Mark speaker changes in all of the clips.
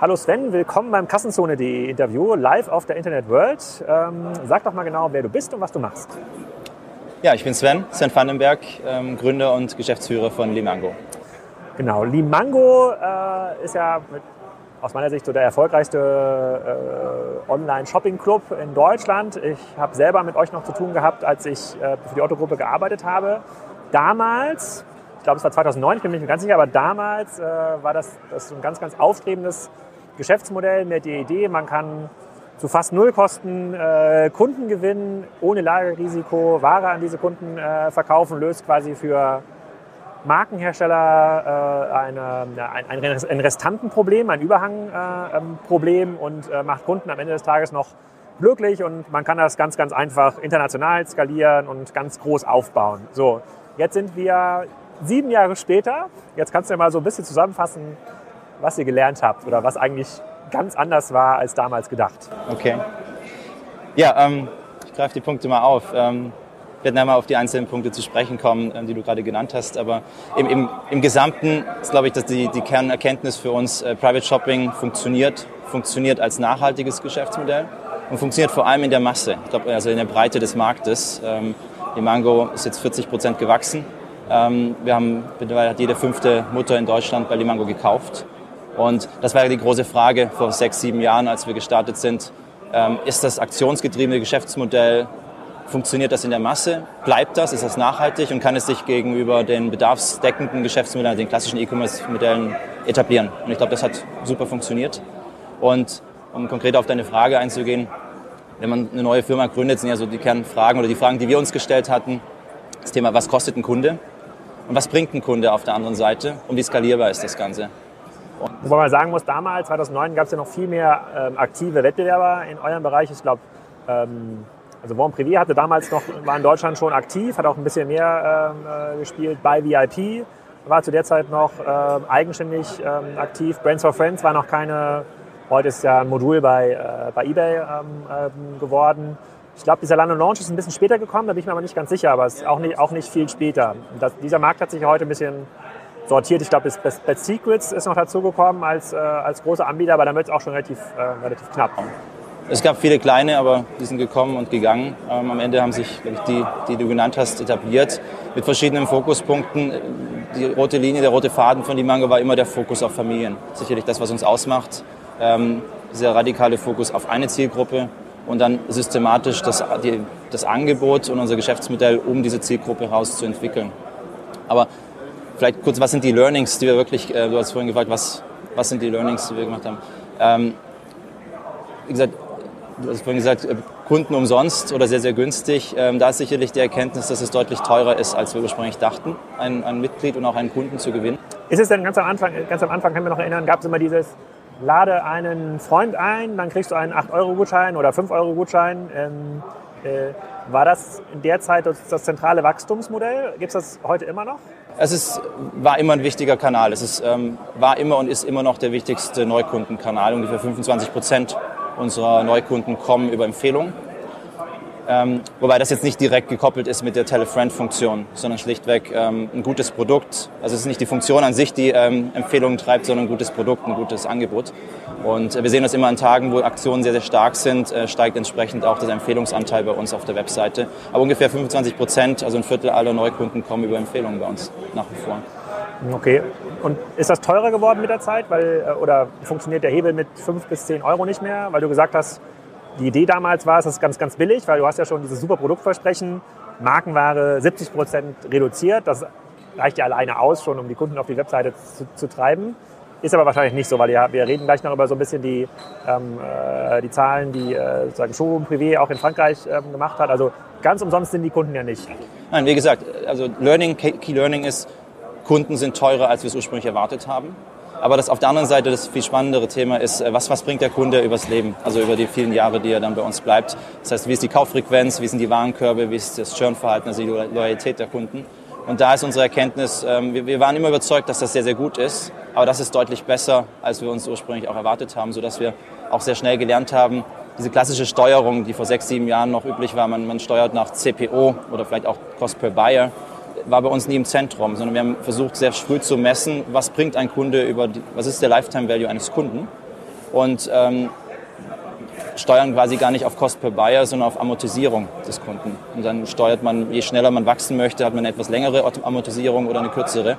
Speaker 1: Hallo Sven, willkommen beim Kassenzone.de Interview live auf der Internet World. Ähm, sag doch mal genau, wer du bist und was du machst.
Speaker 2: Ja, ich bin Sven, Sven Vandenberg, ähm, Gründer und Geschäftsführer von Limango.
Speaker 1: Genau, Limango äh, ist ja mit, aus meiner Sicht so der erfolgreichste äh, Online-Shopping-Club in Deutschland. Ich habe selber mit euch noch zu tun gehabt, als ich äh, für die Otto-Gruppe gearbeitet habe. Damals, glaube es war 2009, ich bin mir nicht ganz sicher, aber damals äh, war das, das ein ganz, ganz aufstrebendes Geschäftsmodell mit der Idee, man kann zu fast null Kosten äh, Kunden gewinnen, ohne Lagerrisiko Ware an diese Kunden äh, verkaufen, löst quasi für Markenhersteller äh, eine, ein, ein Restantenproblem, ein Überhangproblem und äh, macht Kunden am Ende des Tages noch glücklich und man kann das ganz, ganz einfach international skalieren und ganz groß aufbauen. So, jetzt sind wir sieben Jahre später. Jetzt kannst du ja mal so ein bisschen zusammenfassen, was ihr gelernt habt oder was eigentlich ganz anders war als damals gedacht.
Speaker 2: Okay. Ja, ähm, ich greife die Punkte mal auf. Ähm, wir werden einmal auf die einzelnen Punkte zu sprechen kommen, ähm, die du gerade genannt hast. Aber im, im, im Gesamten ist, glaube ich, dass die, die Kernerkenntnis für uns, äh, Private Shopping funktioniert, funktioniert als nachhaltiges Geschäftsmodell und funktioniert vor allem in der Masse. Ich glaube, also in der Breite des Marktes. Ähm, die Mango ist jetzt 40 Prozent gewachsen. Ähm, wir haben mittlerweile hat jede fünfte Mutter in Deutschland bei Limango gekauft. Und das war die große Frage vor sechs, sieben Jahren, als wir gestartet sind. Ähm, ist das aktionsgetriebene Geschäftsmodell, funktioniert das in der Masse? Bleibt das? Ist das nachhaltig? Und kann es sich gegenüber den bedarfsdeckenden Geschäftsmodellen, den klassischen E-Commerce-Modellen etablieren? Und ich glaube, das hat super funktioniert. Und um konkret auf deine Frage einzugehen, wenn man eine neue Firma gründet, sind ja so die Kernfragen oder die Fragen, die wir uns gestellt hatten. Das Thema, was kostet ein Kunde? Und was bringt ein Kunde auf der anderen Seite? Und wie skalierbar ist das Ganze?
Speaker 1: Wobei man sagen muss, damals, 2009, gab es ja noch viel mehr ähm, aktive Wettbewerber in eurem Bereich. Ich glaube, ähm, also Bon Privé hatte damals noch, war in Deutschland schon aktiv, hat auch ein bisschen mehr ähm, äh, gespielt bei VIP, war zu der Zeit noch ähm, eigenständig ähm, aktiv. Brands for Friends war noch keine, heute ist ja ein Modul bei, äh, bei eBay ähm, ähm, geworden. Ich glaube, dieser London Launch ist ein bisschen später gekommen, da bin ich mir aber nicht ganz sicher, aber es ist auch nicht, auch nicht viel später. Das, dieser Markt hat sich heute ein bisschen sortiert. Ich glaube, Best Secrets ist noch dazugekommen als, äh, als großer Anbieter, aber dann wird es auch schon relativ, äh, relativ knapp.
Speaker 2: Es gab viele kleine, aber die sind gekommen und gegangen. Ähm, am Ende haben sich ich, die, die du genannt hast, etabliert mit verschiedenen Fokuspunkten. Die rote Linie, der rote Faden von Limango war immer der Fokus auf Familien. Sicherlich das, was uns ausmacht. Ähm, dieser radikale Fokus auf eine Zielgruppe und dann systematisch das, die, das Angebot und unser Geschäftsmodell, um diese Zielgruppe herauszuentwickeln. Aber Vielleicht kurz, was sind die Learnings, die wir wirklich, äh, du hast vorhin gefragt, was, was sind die Learnings, die wir gemacht haben. Ähm, wie gesagt, du hast vorhin gesagt, äh, Kunden umsonst oder sehr, sehr günstig. Ähm, da ist sicherlich die Erkenntnis, dass es deutlich teurer ist, als wir ursprünglich dachten, ein, ein Mitglied und auch einen Kunden zu gewinnen.
Speaker 1: Ist es denn ganz am Anfang, ganz am Anfang kann ich mich noch erinnern, gab es immer dieses, lade einen Freund ein, dann kriegst du einen 8-Euro-Gutschein oder 5-Euro-Gutschein. Ähm, äh, war das in der Zeit das, das zentrale Wachstumsmodell? Gibt es das heute immer noch?
Speaker 2: Es ist, war immer ein wichtiger Kanal. Es ist, ähm, war immer und ist immer noch der wichtigste Neukundenkanal. Ungefähr 25 Prozent unserer Neukunden kommen über Empfehlungen. Ähm, wobei das jetzt nicht direkt gekoppelt ist mit der Telefriend-Funktion, sondern schlichtweg ähm, ein gutes Produkt. Also es ist nicht die Funktion an sich, die ähm, Empfehlungen treibt, sondern ein gutes Produkt, ein gutes Angebot. Und äh, wir sehen das immer an Tagen, wo Aktionen sehr, sehr stark sind, äh, steigt entsprechend auch der Empfehlungsanteil bei uns auf der Webseite. Aber ungefähr 25 Prozent, also ein Viertel aller Neukunden kommen über Empfehlungen bei uns nach wie vor.
Speaker 1: Okay. Und ist das teurer geworden mit der Zeit? Weil, äh, oder funktioniert der Hebel mit 5 bis 10 Euro nicht mehr? Weil du gesagt hast, die Idee damals war, es ist ganz, ganz billig, weil du hast ja schon dieses super Produktversprechen, Markenware 70 Prozent reduziert. Das reicht ja alleine aus, schon um die Kunden auf die Webseite zu, zu treiben. Ist aber wahrscheinlich nicht so, weil ja, wir reden gleich noch über so ein bisschen die, ähm, äh, die Zahlen, die äh, sozusagen Showroom Privé auch in Frankreich ähm, gemacht hat. Also ganz umsonst sind die Kunden ja nicht.
Speaker 2: Nein, wie gesagt, also Learning, Key Learning ist, Kunden sind teurer, als wir es ursprünglich erwartet haben. Aber das auf der anderen Seite das viel spannendere Thema ist, äh, was, was bringt der Kunde übers Leben, also über die vielen Jahre, die er dann bei uns bleibt. Das heißt, wie ist die Kauffrequenz, wie sind die Warenkörbe, wie ist das Churnverhalten, also die Loyalität der Kunden. Und da ist unsere Erkenntnis, ähm, wir waren immer überzeugt, dass das sehr, sehr gut ist, aber das ist deutlich besser, als wir uns ursprünglich auch erwartet haben, sodass wir auch sehr schnell gelernt haben, diese klassische Steuerung, die vor sechs, sieben Jahren noch üblich war, man, man steuert nach CPO oder vielleicht auch Cost per Buyer, war bei uns nie im Zentrum, sondern wir haben versucht, sehr früh zu messen, was bringt ein Kunde über, die, was ist der Lifetime Value eines Kunden und ähm, steuern quasi gar nicht auf Cost per Buyer, sondern auf Amortisierung des Kunden. Und dann steuert man, je schneller man wachsen möchte, hat man eine etwas längere Amortisierung oder eine kürzere.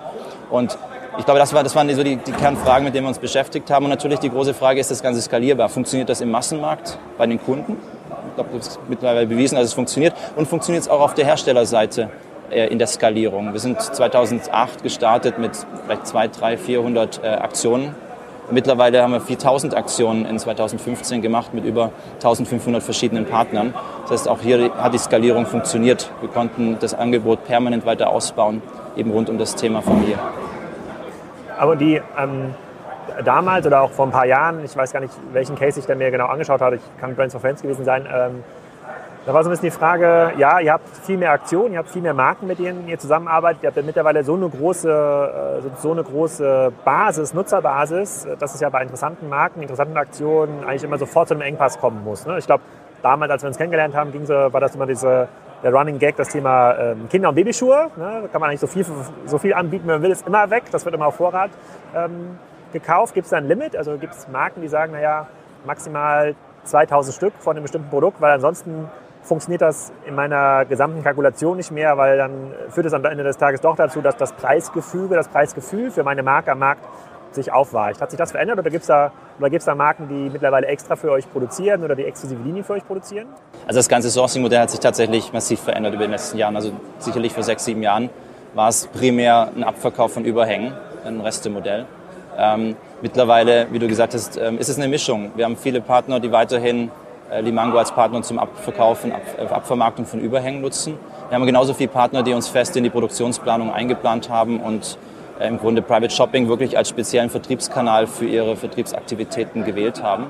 Speaker 2: Und ich glaube, das, war, das waren so die, die Kernfragen, mit denen wir uns beschäftigt haben. Und natürlich die große Frage, ist das Ganze skalierbar? Funktioniert das im Massenmarkt bei den Kunden? Ich glaube, das ist mittlerweile bewiesen, dass es funktioniert. Und funktioniert es auch auf der Herstellerseite in der Skalierung? Wir sind 2008 gestartet mit vielleicht 200, 300, 400 äh, Aktionen Mittlerweile haben wir 4000 Aktionen in 2015 gemacht mit über 1500 verschiedenen Partnern. Das heißt, auch hier hat die Skalierung funktioniert. Wir konnten das Angebot permanent weiter ausbauen, eben rund um das Thema Familie.
Speaker 1: Aber die ähm, damals oder auch vor ein paar Jahren, ich weiß gar nicht, welchen Case ich da mir genau angeschaut habe, ich kann Brands for Friends gewesen sein, ähm, da war so ein bisschen die Frage, ja, ihr habt viel mehr Aktionen, ihr habt viel mehr Marken, mit denen ihr zusammenarbeitet. Ihr habt ja mittlerweile so eine große, äh, so eine große Basis, Nutzerbasis, dass es ja bei interessanten Marken, interessanten Aktionen eigentlich immer sofort zu einem Engpass kommen muss. Ne? Ich glaube, damals, als wir uns kennengelernt haben, ging so, war das immer diese, der Running Gag, das Thema ähm, Kinder- und Babyschuhe. Ne? Da kann man eigentlich so viel, so viel anbieten, wie man will, ist immer weg. Das wird immer auf Vorrat ähm, gekauft. Gibt es da ein Limit? Also gibt es Marken, die sagen, naja, maximal 2000 Stück von einem bestimmten Produkt, weil ansonsten funktioniert das in meiner gesamten Kalkulation nicht mehr, weil dann führt es am Ende des Tages doch dazu, dass das Preisgefüge, das Preisgefühl für meine Marke am Markt sich aufweicht. Hat sich das verändert oder gibt es da, da Marken, die mittlerweile extra für euch produzieren oder die exklusive Linien für euch produzieren?
Speaker 2: Also das ganze Sourcing-Modell hat sich tatsächlich massiv verändert über die letzten Jahre. Also sicherlich vor sechs, sieben Jahren war es primär ein Abverkauf von Überhängen, ein Restemodell. Ähm, mittlerweile, wie du gesagt hast, ähm, ist es eine Mischung. Wir haben viele Partner, die weiterhin Limango als Partner zum Abverkaufen, Ab äh, Abvermarktung von Überhängen nutzen. Wir haben genauso viele Partner, die uns fest in die Produktionsplanung eingeplant haben und äh, im Grunde Private Shopping wirklich als speziellen Vertriebskanal für ihre Vertriebsaktivitäten gewählt haben.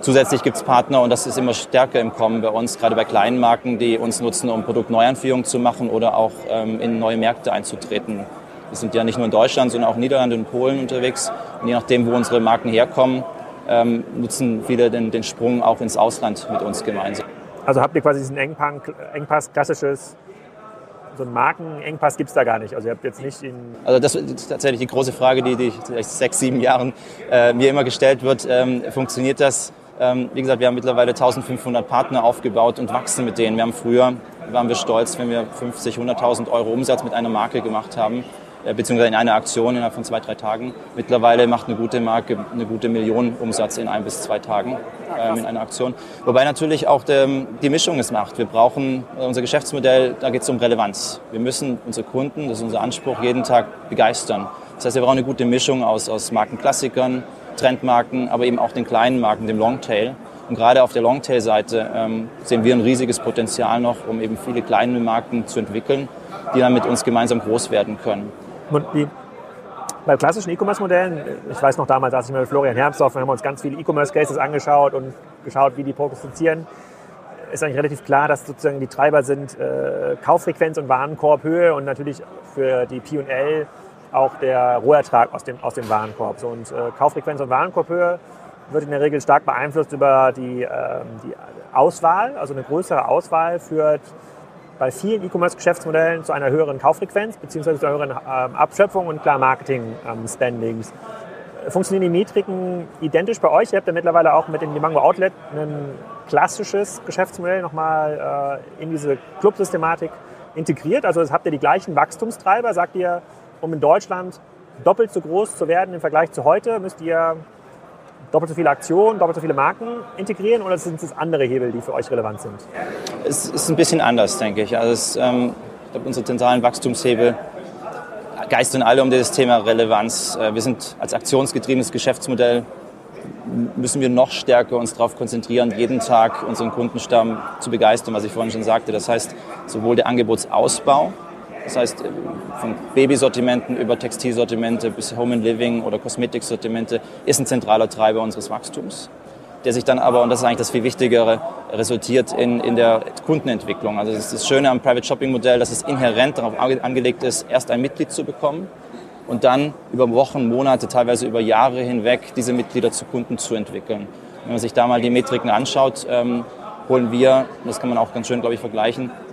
Speaker 2: Zusätzlich gibt es Partner, und das ist immer stärker im Kommen bei uns, gerade bei kleinen Marken, die uns nutzen, um Produktneuanführungen zu machen oder auch ähm, in neue Märkte einzutreten. Wir sind ja nicht nur in Deutschland, sondern auch in Niederlande und Polen unterwegs. Und je nachdem, wo unsere Marken herkommen, ähm, nutzen viele den, den Sprung auch ins Ausland mit uns gemeinsam.
Speaker 1: Also habt ihr quasi diesen Engpass, Engpass klassisches, so einen Markenengpass gibt es da gar nicht. Also ihr habt jetzt nicht in
Speaker 2: Also das ist tatsächlich die große Frage, die, die seit sechs, sieben Jahren äh, mir immer gestellt wird. Ähm, funktioniert das? Ähm, wie gesagt, wir haben mittlerweile 1500 Partner aufgebaut und wachsen mit denen. Wir haben früher, waren wir stolz, wenn wir 50, 100.000 Euro Umsatz mit einer Marke gemacht haben. Äh, beziehungsweise in einer Aktion innerhalb von zwei, drei Tagen. Mittlerweile macht eine gute Marke eine gute Million Umsatz in ein bis zwei Tagen ähm, in einer Aktion. Wobei natürlich auch der, die Mischung es macht. Wir brauchen äh, unser Geschäftsmodell, da geht es um Relevanz. Wir müssen unsere Kunden, das ist unser Anspruch, jeden Tag begeistern. Das heißt, wir brauchen eine gute Mischung aus, aus Markenklassikern, Trendmarken, aber eben auch den kleinen Marken, dem Longtail. Und gerade auf der Longtail-Seite ähm, sehen wir ein riesiges Potenzial noch, um eben viele kleine Marken zu entwickeln, die dann mit uns gemeinsam groß werden können.
Speaker 1: Die, bei klassischen E-Commerce-Modellen, ich weiß noch damals, als ich mit Florian Hermsdorf, wir haben uns ganz viele E-Commerce-Cases angeschaut und geschaut, wie die prognostizieren, ist eigentlich relativ klar, dass sozusagen die Treiber sind äh, Kauffrequenz und Warenkorbhöhe und natürlich für die P&L auch der Rohertrag aus dem, aus dem Warenkorb. So, und äh, Kauffrequenz und Warenkorbhöhe wird in der Regel stark beeinflusst über die, äh, die Auswahl, also eine größere Auswahl führt bei vielen E-Commerce-Geschäftsmodellen zu einer höheren Kauffrequenz bzw. zu einer höheren ähm, Abschöpfung und klar Marketing-Spendings. Ähm, Funktionieren die Metriken identisch bei euch? Ihr habt ja mittlerweile auch mit dem Limango Outlet ein klassisches Geschäftsmodell nochmal äh, in diese Club-Systematik integriert. Also habt ihr die gleichen Wachstumstreiber? Sagt ihr, um in Deutschland doppelt so groß zu werden im Vergleich zu heute, müsst ihr doppelt so viele Aktionen, doppelt so viele Marken integrieren oder sind es andere Hebel, die für euch relevant sind?
Speaker 2: Es ist ein bisschen anders, denke ich. Also es, ähm, ich glaube, unsere zentralen Wachstumshebel geistern alle um dieses Thema Relevanz. Äh, wir sind als aktionsgetriebenes Geschäftsmodell müssen wir noch stärker uns darauf konzentrieren, jeden Tag unseren Kundenstamm zu begeistern, was ich vorhin schon sagte. Das heißt, sowohl der Angebotsausbau, das heißt, äh, von Babysortimenten über Textilsortimente bis Home and Living oder Kosmetiksortimente ist ein zentraler Treiber unseres Wachstums, der sich dann aber, und das ist eigentlich das viel Wichtigere, resultiert in, in der Kundenentwicklung. Also das ist das Schöne am Private Shopping Modell, dass es inhärent darauf angelegt ist, erst ein Mitglied zu bekommen und dann über Wochen, Monate, teilweise über Jahre hinweg diese Mitglieder zu Kunden zu entwickeln. Wenn man sich da mal die Metriken anschaut, ähm, holen wir, das kann man auch ganz schön, glaube ich, vergleichen, ähm,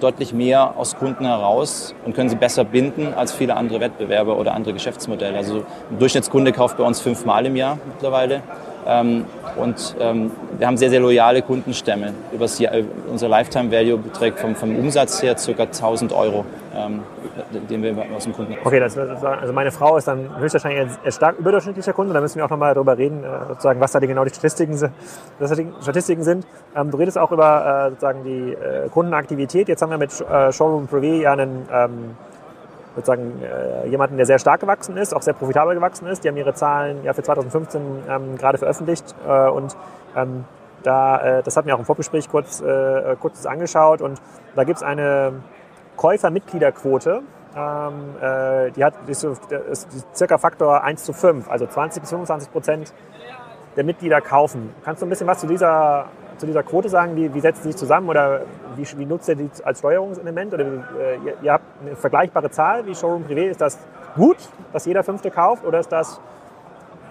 Speaker 2: deutlich mehr aus Kunden heraus und können sie besser binden als viele andere Wettbewerber oder andere Geschäftsmodelle. Also ein Durchschnittskunde kauft bei uns fünfmal im Jahr mittlerweile. Ähm, und ähm, wir haben sehr, sehr loyale Kundenstämme. Übers Jahr, unser Lifetime Value beträgt vom, vom Umsatz her ca. 1000 Euro, ähm, den wir aus dem Kunden
Speaker 1: Okay, das, also meine Frau ist dann höchstwahrscheinlich ein stark überdurchschnittlicher Kunde. Da müssen wir auch nochmal darüber reden, äh, sozusagen, was da die, genau die Statistiken, Statistiken sind. Du redest auch über äh, sozusagen die äh, Kundenaktivität. Jetzt haben wir mit äh, Showroom Privé ja einen sozusagen äh, jemanden, der sehr stark gewachsen ist, auch sehr profitabel gewachsen ist. Die haben ihre Zahlen ja für 2015 ähm, gerade veröffentlicht äh, und ähm, da, äh, das hatten wir auch im Vorgespräch kurz, äh, kurz angeschaut und da gibt es eine Käufermitgliederquote, ähm, äh, die hat die ist, ist circa Faktor 1 zu 5, also 20 bis 25 Prozent der Mitglieder kaufen. Kannst du ein bisschen was zu dieser zu dieser Quote sagen? Wie, wie setzt sie sich zusammen oder wie, wie nutzt ihr die als Steuerungselement? Oder äh, ihr, ihr, habt eine vergleichbare Zahl wie Showroom Privé. Ist das gut, dass jeder Fünfte kauft oder ist das,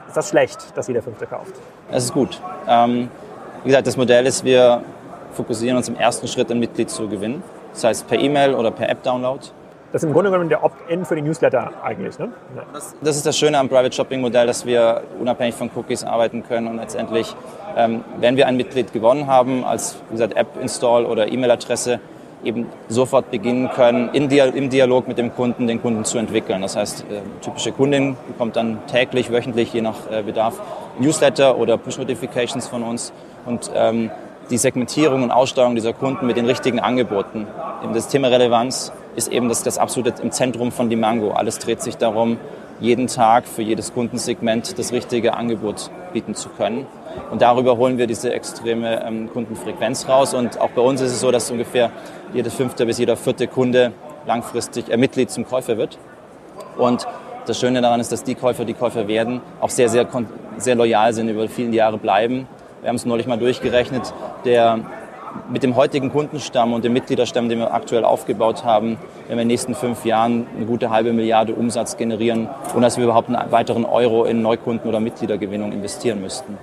Speaker 1: ist das schlecht, dass jeder Fünfte kauft?
Speaker 2: Es ist gut. Ähm, wie gesagt, das Modell ist, wir fokussieren uns im ersten Schritt, ein Mitglied zu gewinnen. Das heißt per E-Mail oder per App-Download.
Speaker 1: Das ist im Grunde genommen der Opt-in für die Newsletter eigentlich. Ne?
Speaker 2: Ja. Das, das, ist das Schöne am Private Shopping Modell, dass wir unabhängig von Cookies arbeiten können und letztendlich, ähm, wenn wir ein Mitglied gewonnen haben, als wie gesagt, App-Install oder E-Mail-Adresse, eben sofort beginnen können, Dia im Dialog mit dem Kunden den Kunden zu entwickeln. Das heißt, äh, typische Kundin bekommt dann täglich, wöchentlich, je nach äh, Bedarf, Newsletter oder Push-Notifications von uns und ähm, die Segmentierung und Aussteuerung dieser Kunden mit den richtigen Angeboten. Das Thema Relevanz ist eben das, das absolute im Zentrum von Dimango. Alles dreht sich darum, jeden Tag für jedes Kundensegment das richtige Angebot bieten zu können. Und darüber holen wir diese extreme ähm, Kundenfrequenz raus. Und auch bei uns ist es so, dass ungefähr jeder fünfte bis jeder vierte Kunde langfristig äh, Mitglied zum Käufer wird. Und das Schöne daran ist, dass die Käufer, die Käufer werden, auch sehr, sehr, sehr loyal sind, über viele Jahre bleiben wir haben es neulich mal durchgerechnet, der mit dem heutigen Kundenstamm und dem Mitgliederstamm, den wir aktuell aufgebaut haben, werden wir in den nächsten fünf Jahren eine gute halbe Milliarde Umsatz generieren, ohne dass wir überhaupt einen weiteren Euro in Neukunden- oder Mitgliedergewinnung investieren müssten.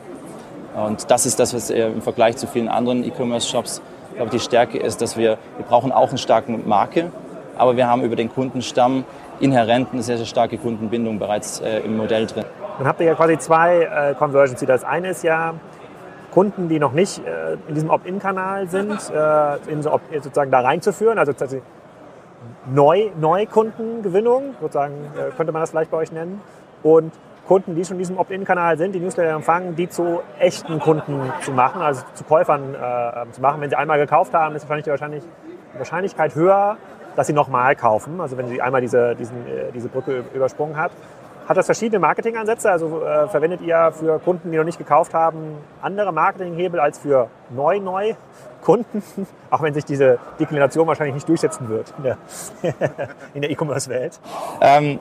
Speaker 2: Und das ist das, was im Vergleich zu vielen anderen E-Commerce-Shops, glaube ich, die Stärke ist, dass wir, wir brauchen auch eine starke Marke, aber wir haben über den Kundenstamm inhärent eine sehr, sehr starke Kundenbindung bereits äh, im Modell drin.
Speaker 1: Dann habt ihr ja quasi zwei äh, Conversions. Das eine ist ja, Kunden, die noch nicht äh, in diesem Opt-in-Kanal sind, äh, in so, sozusagen da reinzuführen, also tatsächlich Neu, Neukundengewinnung, sozusagen äh, könnte man das vielleicht bei euch nennen, und Kunden, die schon in diesem Opt-in-Kanal sind, die Newsletter empfangen, die zu echten Kunden zu machen, also zu Käufern äh, zu machen. Wenn sie einmal gekauft haben, ist wahrscheinlich die Wahrscheinlich, Wahrscheinlichkeit höher, dass sie nochmal kaufen, also wenn sie einmal diese, diesen, diese Brücke übersprungen hat. Hat das verschiedene Marketingansätze? Also äh, verwendet ihr für Kunden, die noch nicht gekauft haben, andere Marketinghebel als für Neu-Neu-Kunden? Auch wenn sich diese Deklination wahrscheinlich nicht durchsetzen wird in der, E-Commerce-Welt. Ähm,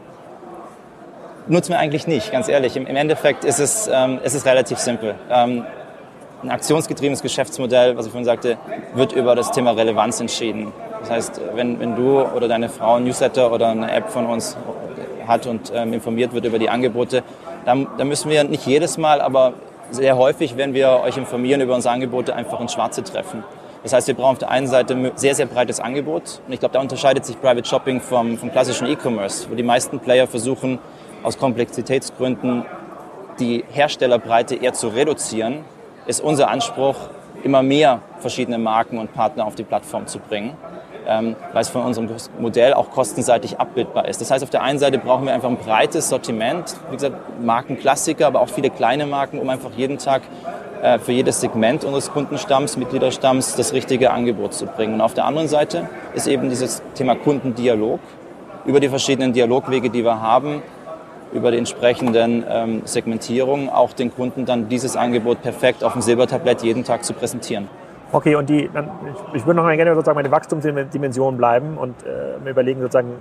Speaker 2: nutzen wir eigentlich nicht, ganz ehrlich. Im, im Endeffekt ist es, ähm, es ist relativ simpel. Ähm, ein aktionsgetriebenes Geschäftsmodell, was ich vorhin sagte, wird über das Thema Relevanz entschieden. Das heißt, wenn, wenn du oder deine Frau ein Newsletter oder eine App von uns hat und ähm, informiert wird über die Angebote, dann müssen wir nicht jedes Mal, aber sehr häufig, wenn wir euch informieren über unsere Angebote, einfach ins Schwarze treffen. Das heißt, wir brauchen auf der einen Seite ein sehr, sehr breites Angebot. Und ich glaube, da unterscheidet sich Private Shopping vom, vom klassischen E-Commerce, wo die meisten Player versuchen, aus Komplexitätsgründen die Herstellerbreite eher zu reduzieren, ist unser Anspruch, immer mehr verschiedene Marken und Partner auf die Plattform zu bringen ähm, weil es von unserem Modell auch kostenseitig abbildbar ist. Das heißt, auf der einen Seite brauchen wir einfach ein breites Sortiment, wie gesagt, Markenklassiker, aber auch viele kleine Marken, um einfach jeden Tag äh, für jedes Segment unseres Kundenstamms, Mitgliederstamms das richtige Angebot zu bringen. Und auf der anderen Seite ist eben dieses Thema Kundendialog über die verschiedenen Dialogwege, die wir haben, über die entsprechenden ähm, Segmentierungen auch den Kunden dann dieses Angebot perfekt auf dem Silbertablett jeden Tag zu präsentieren.
Speaker 1: Okay, und die, ich, ich würde noch mal gerne sozusagen meine Wachstumsdimension bleiben und äh, überlegen, sozusagen,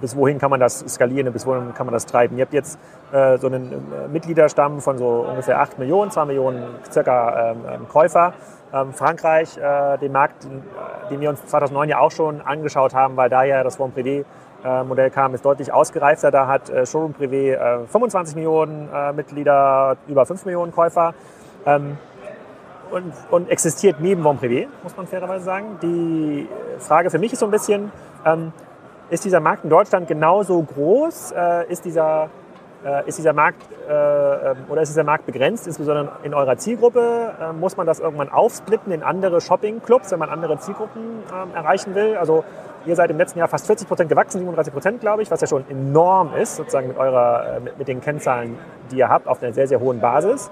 Speaker 1: bis wohin kann man das skalieren bis wohin kann man das treiben. Ihr habt jetzt äh, so einen äh, Mitgliederstamm von so ungefähr 8 Millionen, 2 Millionen circa ähm, ähm, Käufer. Ähm, Frankreich, äh, den Markt, den, wir uns 2009 ja auch schon angeschaut haben, weil da ja das Form Privé äh, Modell kam, ist deutlich ausgereifter. Da hat äh, Showroom Privé äh, 25 Millionen äh, Mitglieder, über 5 Millionen Käufer. Ähm, und, und existiert neben Bon Privé, muss man fairerweise sagen. Die Frage für mich ist so ein bisschen, ähm, ist dieser Markt in Deutschland genauso groß? Äh, ist dieser Äh, ist dieser Markt äh, ähm, oder ist dieser Markt begrenzt, insbesondere in eurer Zielgruppe? Äh, muss man das irgendwann aufsplitten in andere Shopping-Clubs, wenn man andere Zielgruppen ähm, erreichen will? Also ihr seid im letzten Jahr fast 40 Prozent gewachsen, 37 Prozent, glaube ich, was ja schon enorm ist, sozusagen mit, eurer, äh, mit, mit den Kennzahlen, die ihr habt, auf einer sehr, sehr hohen Basis.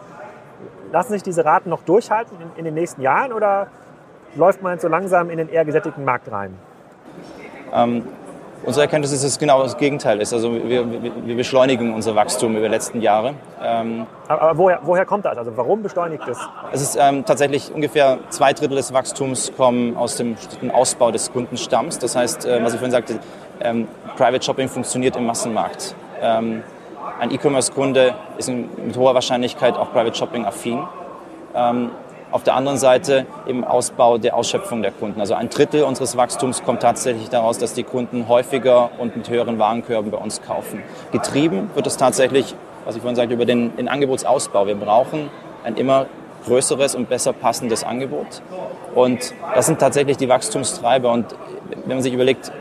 Speaker 1: Lassen sich diese Raten noch durchhalten in, in den nächsten Jahren oder läuft man jetzt so langsam in den eher gesättigten Markt rein?
Speaker 2: Ähm, Unsere Erkenntnis ist, dass es genau das Gegenteil ist. Also wir, wir beschleunigen unser Wachstum über die letzten Jahre.
Speaker 1: Ähm, aber woher, woher, kommt das? Also warum beschleunigt es?
Speaker 2: Es ist ähm, tatsächlich ungefähr zwei Drittel des Wachstums kommen aus dem Ausbau des Kundenstamms. Das heißt, äh, was ich vorhin sagte, ähm, Private Shopping funktioniert im Massenmarkt. Ein E-Commerce-Kunde ist mit hoher Wahrscheinlichkeit auch Private Shopping affin. Ähm, auf der anderen Seite im Ausbau der Ausschöpfung der Kunden. Also ein Drittel unseres Wachstums kommt tatsächlich daraus, dass die Kunden häufiger und mit höheren Warenkörben bei uns kaufen. Getrieben wird es tatsächlich, was ich vorhin sagte, über den, den Angebotsausbau. Wir brauchen ein immer größeres und besser passendes Angebot. Und das sind tatsächlich die Wachstumstreiber. Und wenn man sich überlegt,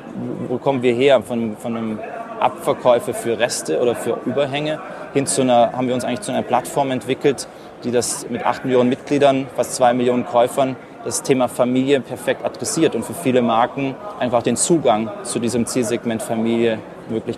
Speaker 2: wo kommen wir her von, von einem Abverkäufe für Reste oder für Überhänge hin zu einer, haben wir uns eigentlich zu einer Plattform entwickelt, die das mit 8 Millionen Mitgliedern, fast 2 Millionen Käufern, das Thema Familie perfekt adressiert und für viele Marken einfach den Zugang zu diesem Zielsegment Familie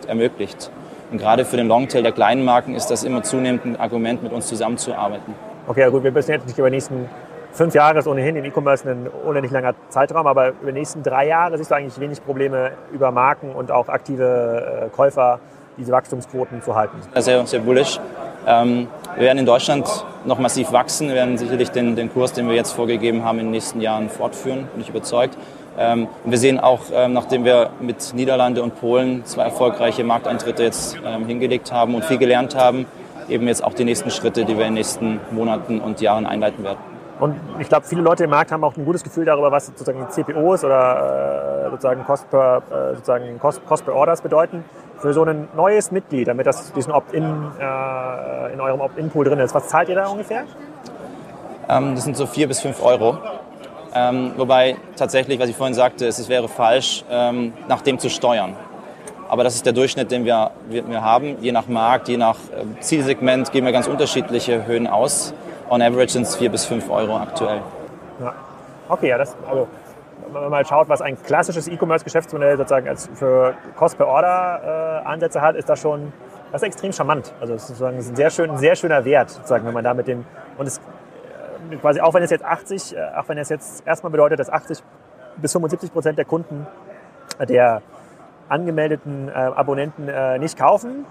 Speaker 2: ermöglicht. Und gerade für den Longtail der kleinen Marken ist das immer zunehmend ein Argument, mit uns zusammenzuarbeiten.
Speaker 1: Okay, ja gut, wir müssen jetzt nicht über die nächsten fünf Jahre ist ohnehin im E-Commerce ein unendlich langer Zeitraum, aber über die nächsten drei Jahre siehst du eigentlich wenig Probleme über Marken und auch aktive äh, Käufer diese Wachstumsquoten zu halten.
Speaker 2: Sehr, sehr bullish. Ähm, wir werden in Deutschland noch massiv wachsen. Wir werden sicherlich den, den Kurs, den wir jetzt vorgegeben haben, in den nächsten Jahren fortführen, bin ich überzeugt. Ähm, und wir sehen auch, ähm, nachdem wir mit Niederlande und Polen zwei erfolgreiche Markteintritte jetzt ähm, hingelegt haben und viel gelernt haben, eben jetzt auch die nächsten Schritte, die wir in den nächsten Monaten und Jahren einleiten werden.
Speaker 1: Und ich glaube, viele Leute im Markt haben auch ein gutes Gefühl darüber, was sozusagen CPOs oder äh, sozusagen Cost per, äh, sozusagen Cost, Cost per Orders bedeuten für so ein neues Mitglied, damit das diesen Opt-in äh, in eurem Opt-in-Pool drin ist. Was zahlt ihr da ungefähr?
Speaker 2: Ähm, das sind so vier bis fünf Euro. Ähm, wobei tatsächlich, was ich vorhin sagte, es, es wäre falsch, ähm, nach dem zu steuern. Aber das ist der Durchschnitt, den wir, wir, wir haben. Je nach Markt, je nach äh, Zielsegment geben wir ganz unterschiedliche Höhen aus. On average sind es vier bis fünf Euro aktuell.
Speaker 1: Ja. Okay, ja, das, also wenn man mal schaut, was ein klassisches E-Commerce-Geschäftsmodell sozusagen als für Cost per Order äh, Ansätze hat, ist das schon das ist extrem charmant. Also es ist sozusagen ein sehr, schön, sehr schöner Wert, sozusagen, wenn man da mit dem und es äh, quasi auch wenn es jetzt 80, äh, auch wenn es jetzt erstmal bedeutet, dass 80 bis 75 Prozent der Kunden der angemeldeten äh, Abonnenten äh, nicht kaufen,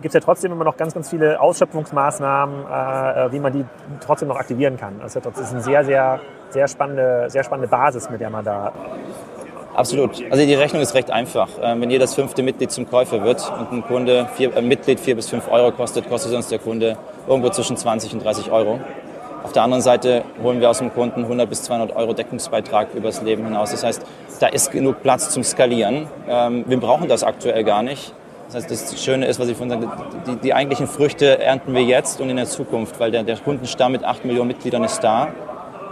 Speaker 1: gibt es ja trotzdem immer noch ganz, ganz viele Ausschöpfungsmaßnahmen, äh, äh, wie man die trotzdem noch aktivieren kann. Also das ist eine sehr, sehr, sehr spannende, sehr spannende Basis, mit der man da
Speaker 2: Absolut. Also die Rechnung ist recht einfach. Ähm, wenn jedes fünfte Mitglied zum Käufer wird und ein Kunde vier, ein Mitglied vier bis fünf Euro kostet, kostet uns der Kunde irgendwo zwischen 20 und 30 Euro. Auf der anderen Seite holen wir aus dem Kunden 100 bis 200 Euro Deckungsbeitrag übers Leben hinaus. Das heißt, da ist genug Platz zum Skalieren. Ähm, wir brauchen das aktuell gar nicht. Das heißt, das Schöne ist, was ich vorhin sagte, die, die eigentlichen Früchte ernten wir jetzt und in der Zukunft, weil der, der Kundenstamm mit 8 Millionen Mitgliedern ist da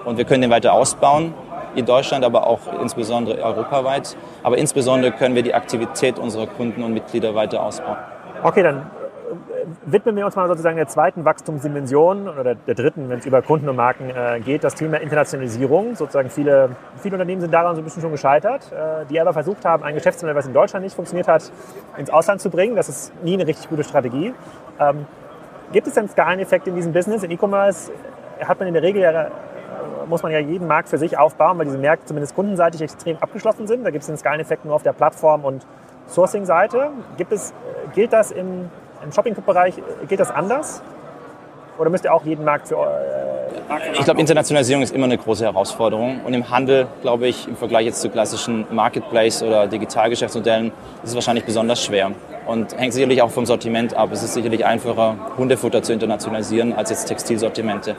Speaker 2: und wir können den weiter ausbauen, in Deutschland, aber auch insbesondere europaweit. Aber insbesondere können wir die Aktivität unserer Kunden und Mitglieder weiter ausbauen.
Speaker 1: Okay, dann widmen wir uns mal sozusagen der zweiten Wachstumsdimension oder der dritten, wenn es über Kunden und Marken äh, geht, das Thema Internationalisierung. Sozusagen viele, viele Unternehmen sind daran so ein bisschen schon gescheitert, äh, die aber versucht haben, ein Geschäftsmodell, was in Deutschland nicht funktioniert hat, ins Ausland zu bringen. Das ist nie eine richtig gute Strategie. Ähm, gibt es denn Skaleneffekte in diesem Business? In E-Commerce hat man in der Regel ja äh, muss man ja jeden Markt für sich aufbauen, weil diese Märkte zumindest kundenseitig extrem abgeschlossen sind. Da gibt es den Skaleneffekt nur auf der Plattform- und Sourcing-Seite. Es, gilt das im im Shopping-Bereich geht das anders? Oder müsst ihr auch jeden Markt für
Speaker 2: äh, Ich glaube, Internationalisierung ist immer eine große Herausforderung. Und im Handel, glaube ich, im Vergleich jetzt zu klassischen Marketplace- oder Digitalgeschäftsmodellen, ist es wahrscheinlich besonders schwer. Und hängt sicherlich auch vom Sortiment ab. Es ist sicherlich einfacher, Hundefutter zu internationalisieren, als jetzt Textilsortimente.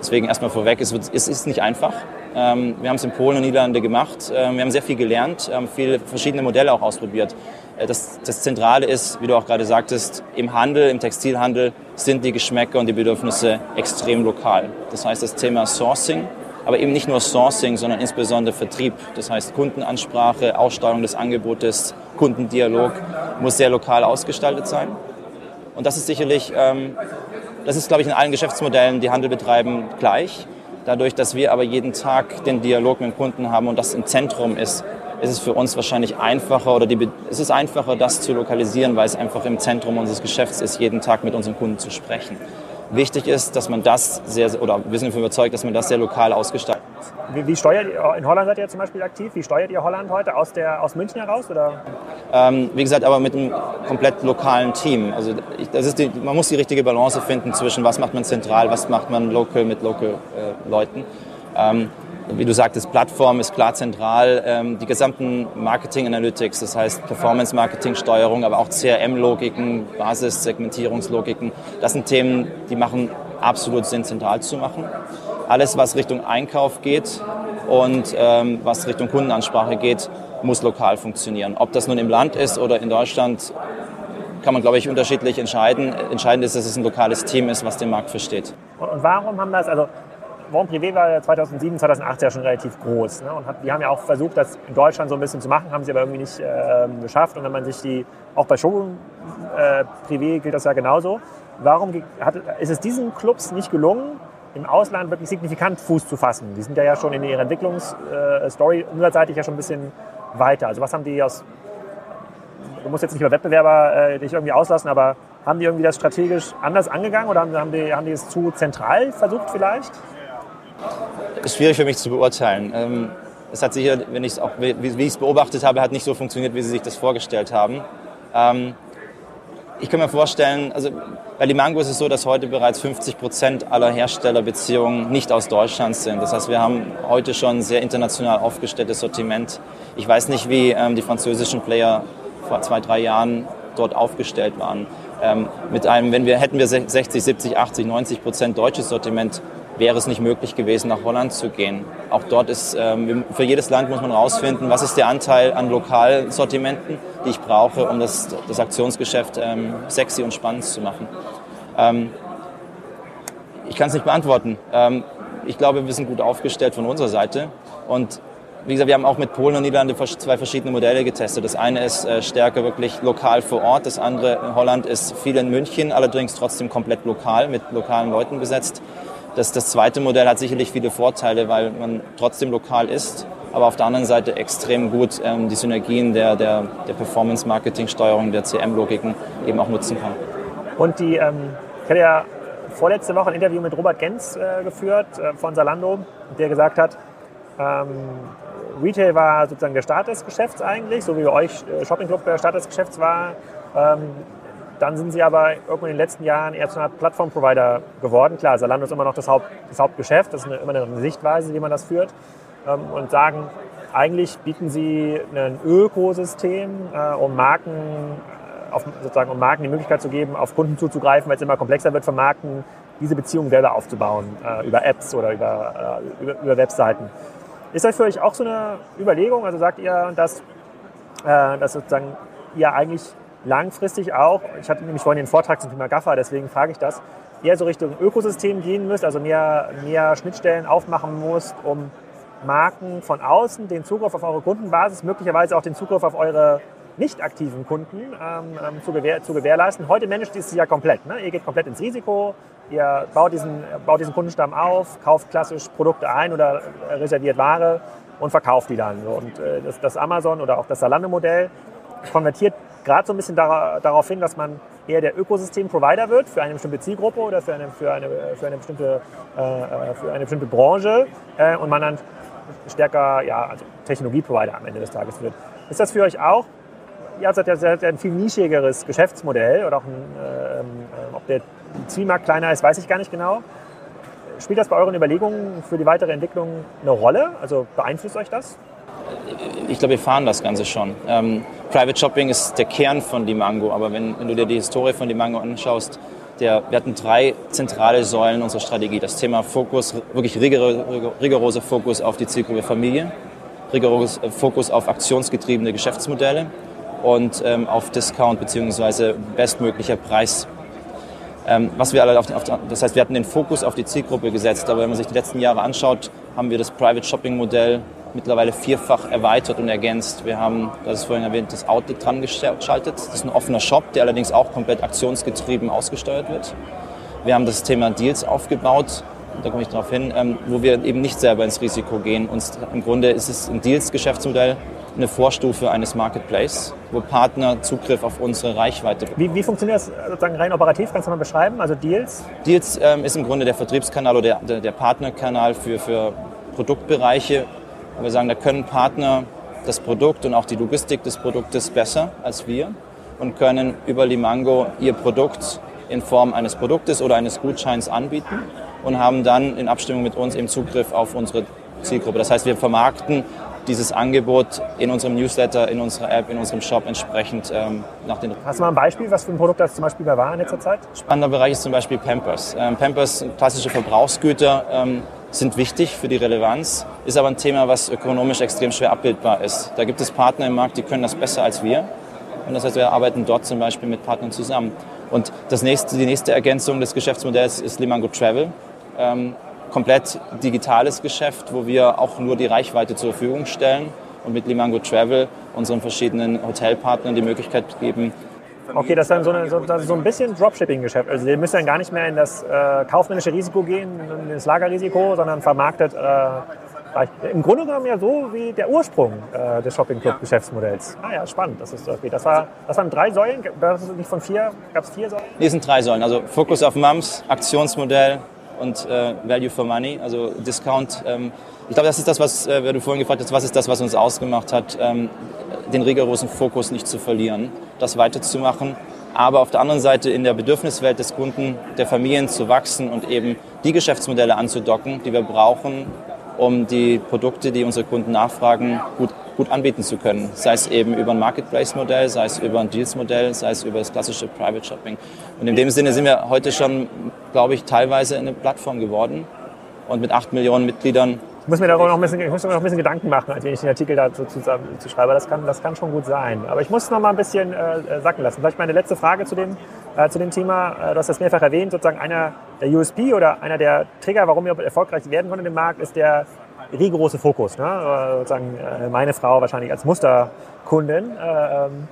Speaker 2: Deswegen erstmal vorweg, es, wird, es ist nicht einfach. Ähm, wir haben es in Polen und Niederlande gemacht. Ähm, wir haben sehr viel gelernt, haben viele verschiedene Modelle auch ausprobiert. Äh, das, das Zentrale ist, wie du auch gerade sagtest, im Handel, im Textilhandel sind die Geschmäcker und die Bedürfnisse extrem lokal. Das heißt, das Thema Sourcing, aber eben nicht nur Sourcing, sondern insbesondere Vertrieb. Das heißt, Kundenansprache, Ausstrahlung des Angebotes, Kundendialog muss sehr lokal ausgestaltet sein. Und das ist sicherlich, ähm, das ist, glaube ich, in allen Geschäftsmodellen, die Handel betreiben, gleich. Dadurch, dass wir aber jeden Tag den Dialog mit dem Kunden haben und das im Zentrum ist, ist es für uns wahrscheinlich einfacher oder die, es ist einfacher, das zu lokalisieren, weil es einfach im Zentrum unseres Geschäfts ist, jeden Tag mit unseren Kunden zu sprechen. Wichtig ist, dass man das sehr, oder wir sind davon überzeugt, dass man das sehr lokal ausgestalten muss.
Speaker 1: Wie, wie, steuert ihr, in Holland seid ihr zum Beispiel aktiv, wie steuert ihr Holland heute? Aus, der, aus München heraus? Oder?
Speaker 2: Ähm, wie gesagt, aber mit einem komplett lokalen Team. Also das ist die, man muss die richtige Balance finden zwischen was macht man zentral, was macht man local mit local äh, Leuten. Ähm, wie du sagtest, Plattform ist klar zentral. Ähm, die gesamten Marketing Analytics, das heißt Performance Marketing Steuerung, aber auch CRM-Logiken, Basissegmentierungslogiken, das sind Themen, die machen absolut Sinn, zentral zu machen. Alles, was Richtung Einkauf geht und ähm, was Richtung Kundenansprache geht, muss lokal funktionieren. Ob das nun im Land ist oder in Deutschland, kann man, glaube ich, unterschiedlich entscheiden. Entscheidend ist, dass es ein lokales Team ist, was den Markt versteht.
Speaker 1: Und warum haben das, also Bon Privé war ja 2007, 2008 ja schon relativ groß. Ne? Und hat, die haben ja auch versucht, das in Deutschland so ein bisschen zu machen, haben sie aber irgendwie nicht äh, geschafft. Und wenn man sich die, auch bei Showroom äh, Privé gilt das ja genauso. Warum hat, ist es diesen Clubs nicht gelungen, im Ausland wirklich signifikant Fuß zu fassen? Die sind ja, ja schon in ihrer Entwicklungsstory äh, umsatzseitig ja schon ein bisschen weiter. Also was haben die aus, du musst jetzt nicht über Wettbewerber äh, dich irgendwie auslassen, aber haben die irgendwie das strategisch anders angegangen oder haben, haben, die, haben die es zu zentral versucht vielleicht?
Speaker 2: ist schwierig für mich zu beurteilen. Ähm, es hat sicher, wenn ich es auch, wie, wie ich es beobachtet habe, hat nicht so funktioniert, wie sie sich das vorgestellt haben. Ähm, ich kann mir vorstellen, also bei Limango ist es so, dass heute bereits 50 Prozent aller Herstellerbeziehungen nicht aus Deutschland sind. Das heißt, wir haben heute schon ein sehr international aufgestelltes Sortiment. Ich weiß nicht, wie ähm, die französischen Player vor zwei, drei Jahren dort aufgestellt waren. Ähm, mit einem, wenn wir hätten wir 60, 70, 80, 90 Prozent deutsches Sortiment, wäre es nicht möglich gewesen, nach Holland zu gehen. Auch dort ist, ähm, für jedes Land muss man herausfinden, was ist der Anteil an Lokalsortimenten, die ich brauche, um das, das Aktionsgeschäft ähm, sexy und spannend zu machen. Ähm, ich kann es nicht beantworten. Ich glaube, wir sind gut aufgestellt von unserer Seite. Und wie gesagt, wir haben auch mit Polen und Niederlande zwei verschiedene Modelle getestet. Das eine ist äh, stärker wirklich lokal vor Ort. Das andere in Holland ist viel in München, allerdings trotzdem komplett lokal, mit lokalen Leuten besetzt. Das, das zweite Modell hat sicherlich viele Vorteile, weil man trotzdem lokal ist, aber auf der anderen Seite extrem gut ähm, die Synergien der, der, der Performance-Marketing-Steuerung, der CM-Logiken eben auch nutzen kann.
Speaker 1: Und die, ähm, ich hatte ja vorletzte Woche ein Interview mit Robert Gens äh, geführt äh, von Salando, der gesagt hat, ähm, Retail war sozusagen der Start des Geschäfts eigentlich, so wie bei euch äh, Shopping Club der Start des Geschäfts war. Ähm, dann sind sie aber irgendwann in den letzten Jahren eher zu einer Plattform-Provider geworden. Klar, Zalando ist immer noch das, Haupt, das Hauptgeschäft, das ist eine, immer eine Sichtweise, wie man das führt. Ähm, und sagen, eigentlich bieten sie ein Ökosystem, äh, um Marken äh, auf, sozusagen um Marken die Möglichkeit zu geben, auf Kunden zuzugreifen, weil es immer komplexer wird für Marken, diese Beziehung selber aufzubauen, äh, über Apps oder über, äh, über, über, Webseiten. Ist das für euch auch so eine Überlegung? Also sagt ihr, dass, äh, dass sozusagen ihr eigentlich langfristig auch, ich hatte nämlich vorhin den Vortrag zum Thema GAFA, deswegen frage ich das, eher so Richtung Ökosystem gehen müsst, also mehr, mehr Schnittstellen aufmachen muss, um Marken von außen den Zugriff auf eure Kundenbasis, möglicherweise auch den Zugriff auf eure nicht aktiven Kunden ähm, ähm zu, gewähr, zu, gewährleisten. Heute managt ihr es ja komplett. Ne? Ihr geht komplett ins Risiko, ihr baut diesen, baut diesen Kundenstamm auf, kauft klassisch Produkte ein oder reserviert Ware und verkauft die dann. Und äh, das, das Amazon oder auch das Salando-Modell konvertiert gerade so ein bisschen darauf hin, dass man eher der Ökosystem-Provider wird für eine bestimmte Zielgruppe oder für eine, für eine, für eine, bestimmte, äh, äh, für eine bestimmte Branche äh, und man dann stärker ja, also Technologie-Provider am Ende des Tages wird. Ist das für euch auch? Ihr seid ja ein viel nischigeres Geschäftsmodell oder auch ein, äh, ob der Zielmarkt kleiner ist, weiß ich gar nicht genau. Spielt das bei euren Überlegungen für die weitere Entwicklung eine Rolle? Also beeinflusst euch das?
Speaker 2: Ich glaube, wir fahren das Ganze schon. Ähm, Private Shopping ist der Kern von Limango, aber wenn, wenn du dir die Historie von Limango anschaust, der, wir hatten drei zentrale Säulen unserer Strategie. Das Thema Fokus, wirklich rigor, rigoroser Fokus auf die Zielgruppe Familie, rigoroser Fokus auf aktionsgetriebene Geschäftsmodelle und ähm, auf Discount bzw. bestmöglicher Preis. Ähm, was wir alle auf, auf, das heißt, wir hatten den Fokus auf die Zielgruppe gesetzt, aber wenn man sich die letzten Jahre anschaut, haben wir das Private Shopping Modell mittlerweile vierfach erweitert und ergänzt. Wir haben, das ist vorhin erwähnt, das Outlet dran geschaltet. Das ist ein offener Shop, der allerdings auch komplett aktionsgetrieben ausgesteuert wird. Wir haben das Thema Deals aufgebaut, da komme ich darauf hin, ähm, wo wir eben nicht selber ins Risiko gehen. Und im Grunde ist es ein Deals-Geschäftsmodell, eine Vorstufe eines Marketplace, wo Partner Zugriff auf unsere Reichweite
Speaker 1: bekommen. Wie, wie funktioniert das sozusagen rein operativ? Kannst du mal beschreiben? Also Deals?
Speaker 2: Deals ähm, ist im Grunde der Vertriebskanal oder der, der, der Partnerkanal für, für Produktbereiche. Wir sagen, da können Partner das Produkt und auch die Logistik des Produktes besser als wir und können über Limango ihr Produkt in Form eines Produktes oder eines Gutscheins anbieten und haben dann in Abstimmung mit uns eben Zugriff auf unsere Zielgruppe. Das heißt, wir vermarkten dieses Angebot in unserem Newsletter, in unserer App, in unserem Shop entsprechend ähm, nach den.
Speaker 1: Hast du mal ein Beispiel, was für ein Produkt das zum Beispiel bei war in letzter Zeit?
Speaker 2: Spannender Bereich ist zum Beispiel Pampers. Ähm, Pampers, klassische Verbrauchsgüter, ähm, sind wichtig für die Relevanz, ist aber ein Thema, was ökonomisch extrem schwer abbildbar ist. Da gibt es Partner im Markt, die können das besser als wir. Und das heißt, wir arbeiten dort zum Beispiel mit Partnern zusammen. Und das nächste, die nächste Ergänzung des Geschäftsmodells ist Limango Travel. Ähm, komplett digitales Geschäft, wo wir auch nur die Reichweite zur Verfügung stellen und mit Limango Travel unseren verschiedenen Hotelpartnern die Möglichkeit geben,
Speaker 1: Okay, das ist dann so, eine, so, so ein bisschen Dropshipping-Geschäft. Also ihr müsst dann gar nicht mehr in das äh, kaufmännische Risiko gehen, in das Lagerrisiko, sondern vermarktet äh, im Grunde genommen ja so wie der Ursprung äh, des Shopping-Club-Geschäftsmodells. Ah ja, spannend. Das, ist, okay. das, war, das waren drei Säulen, das ist nicht von vier, gab es vier Säulen?
Speaker 2: Nee, sind drei Säulen. Also Fokus auf Mums, Aktionsmodell, und äh, Value for Money, also Discount. Ähm, ich glaube, das ist das, was äh, du vorhin gefragt hast, was ist das, was uns ausgemacht hat, ähm, den rigorosen Fokus nicht zu verlieren, das weiterzumachen, aber auf der anderen Seite in der Bedürfniswelt des Kunden, der Familien zu wachsen und eben die Geschäftsmodelle anzudocken, die wir brauchen, um die Produkte, die unsere Kunden nachfragen, gut gut anbieten zu können. Sei es eben über ein Marketplace-Modell, sei es über ein Deals-Modell, sei es über das klassische Private Shopping. Und in dem Sinne sind wir heute schon, glaube ich, teilweise eine Plattform geworden. Und mit acht Millionen Mitgliedern
Speaker 1: ich muss mir darüber noch ein bisschen, ich muss mir noch ein bisschen Gedanken machen, als wenn ich den Artikel dazu zu, zu schreibe. Das kann, das kann schon gut sein. Aber ich muss noch mal ein bisschen äh, sacken lassen. Vielleicht meine letzte Frage zu dem, äh, zu dem Thema. Äh, du hast das mehrfach erwähnt. Sozusagen einer der USP oder einer der Trigger, warum ihr erfolgreich werden konntet im Markt, ist der rigorose Fokus. Ne? Äh, sozusagen äh, meine Frau wahrscheinlich als Musterkundin. Äh, ähm,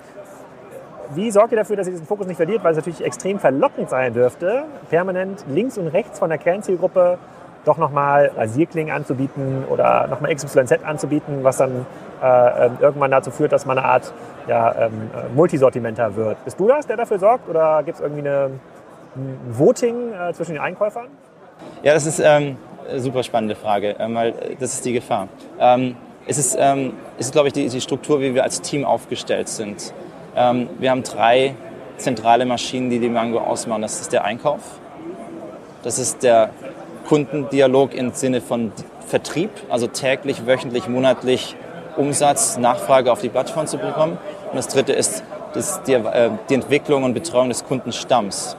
Speaker 1: wie sorgt ihr dafür, dass ihr diesen Fokus nicht verliert? Weil es natürlich extrem verlockend sein dürfte, permanent links und rechts von der Kernzielgruppe doch nochmal Rasierklingen anzubieten oder nochmal XYZ anzubieten, was dann äh, ähm, irgendwann dazu führt, dass man eine Art ja, ähm, Multisortimenter wird. Bist du das, der dafür sorgt? Oder gibt es irgendwie eine, ein Voting äh, zwischen den Einkäufern?
Speaker 2: Ja, das ist ähm, super spannende Frage, äh, weil das ist die Gefahr. Ähm, es ist, ähm, es ist glaube ich, die, die, Struktur, wie wir als Team aufgestellt sind. Ähm, wir haben drei zentrale Maschinen, die die Mango ausmachen. Das ist der Einkauf, das ist der Kundendialog im Sinne von Vertrieb, also täglich, wöchentlich, monatlich Umsatz, Nachfrage auf die Plattform zu bekommen. Und das dritte ist das, die, äh, die Entwicklung und Betreuung des Kundenstamms.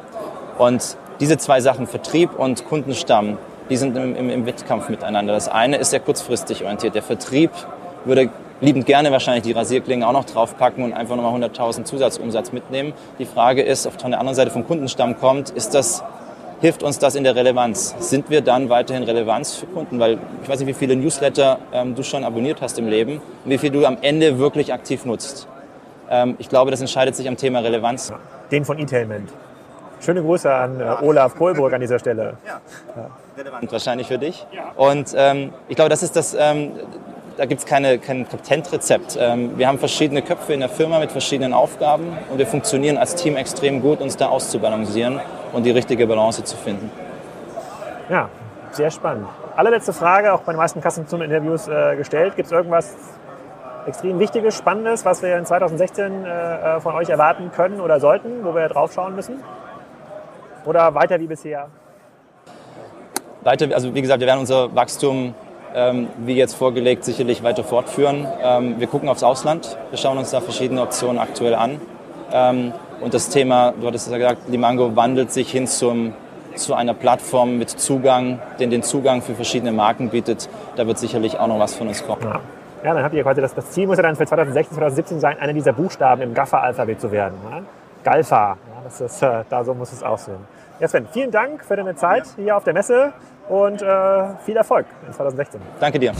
Speaker 2: Und diese zwei Sachen, Vertrieb und Kundenstamm, die sind im, im, im Wettkampf miteinander. Das eine ist sehr kurzfristig orientiert. Der Vertrieb würde liebend gerne wahrscheinlich die Rasierklingen auch noch draufpacken und einfach nochmal 100.000 Zusatzumsatz mitnehmen. Die Frage ist, ob von der anderen Seite vom Kundenstamm kommt, ist das, hilft uns das in der Relevanz? Sind wir dann weiterhin Relevanz für Kunden? Weil ich weiß nicht, wie viele Newsletter ähm, du schon abonniert hast im Leben und wie viel du am Ende wirklich aktiv nutzt. Ähm, ich glaube, das entscheidet sich am Thema Relevanz.
Speaker 1: Den von E-Tainment. Schöne Grüße an äh, Olaf Kohlburg an dieser Stelle.
Speaker 2: Ja. ja. Relevant wahrscheinlich für dich. Und ähm, ich glaube, das ist das, ähm, da gibt es keine, kein Patentrezept. Ähm, wir haben verschiedene Köpfe in der Firma mit verschiedenen Aufgaben und wir funktionieren als Team extrem gut, uns da auszubalancieren und die richtige Balance zu finden.
Speaker 1: Ja, sehr spannend. Allerletzte Frage, auch bei den meisten Kassenzone-Interviews äh, gestellt. Gibt es irgendwas extrem Wichtiges, Spannendes, was wir in 2016 äh, äh, von euch erwarten können oder sollten, wo wir drauf schauen müssen? Oder weiter wie bisher?
Speaker 2: Weiter, also wie gesagt, wir werden unser Wachstum ähm, wie jetzt vorgelegt sicherlich weiter fortführen. Ähm, wir gucken aufs Ausland, wir schauen uns da verschiedene Optionen aktuell an. Ähm, und das Thema, du hattest ja gesagt, Limango wandelt sich hin zum, zu einer Plattform mit Zugang, den den Zugang für verschiedene Marken bietet. Da wird sicherlich auch noch was von uns kommen.
Speaker 1: Ja. Ja, dann habt ihr quasi das, das Ziel muss ja dann für 2016, 2017 sein, einer dieser Buchstaben im GAFA-Alphabet zu werden. Ja? Galfa, ja, das ist, äh, da so muss es aussehen. Ja, Sven, vielen Dank für deine Zeit hier auf der Messe und äh, viel Erfolg in 2016.
Speaker 2: Danke dir.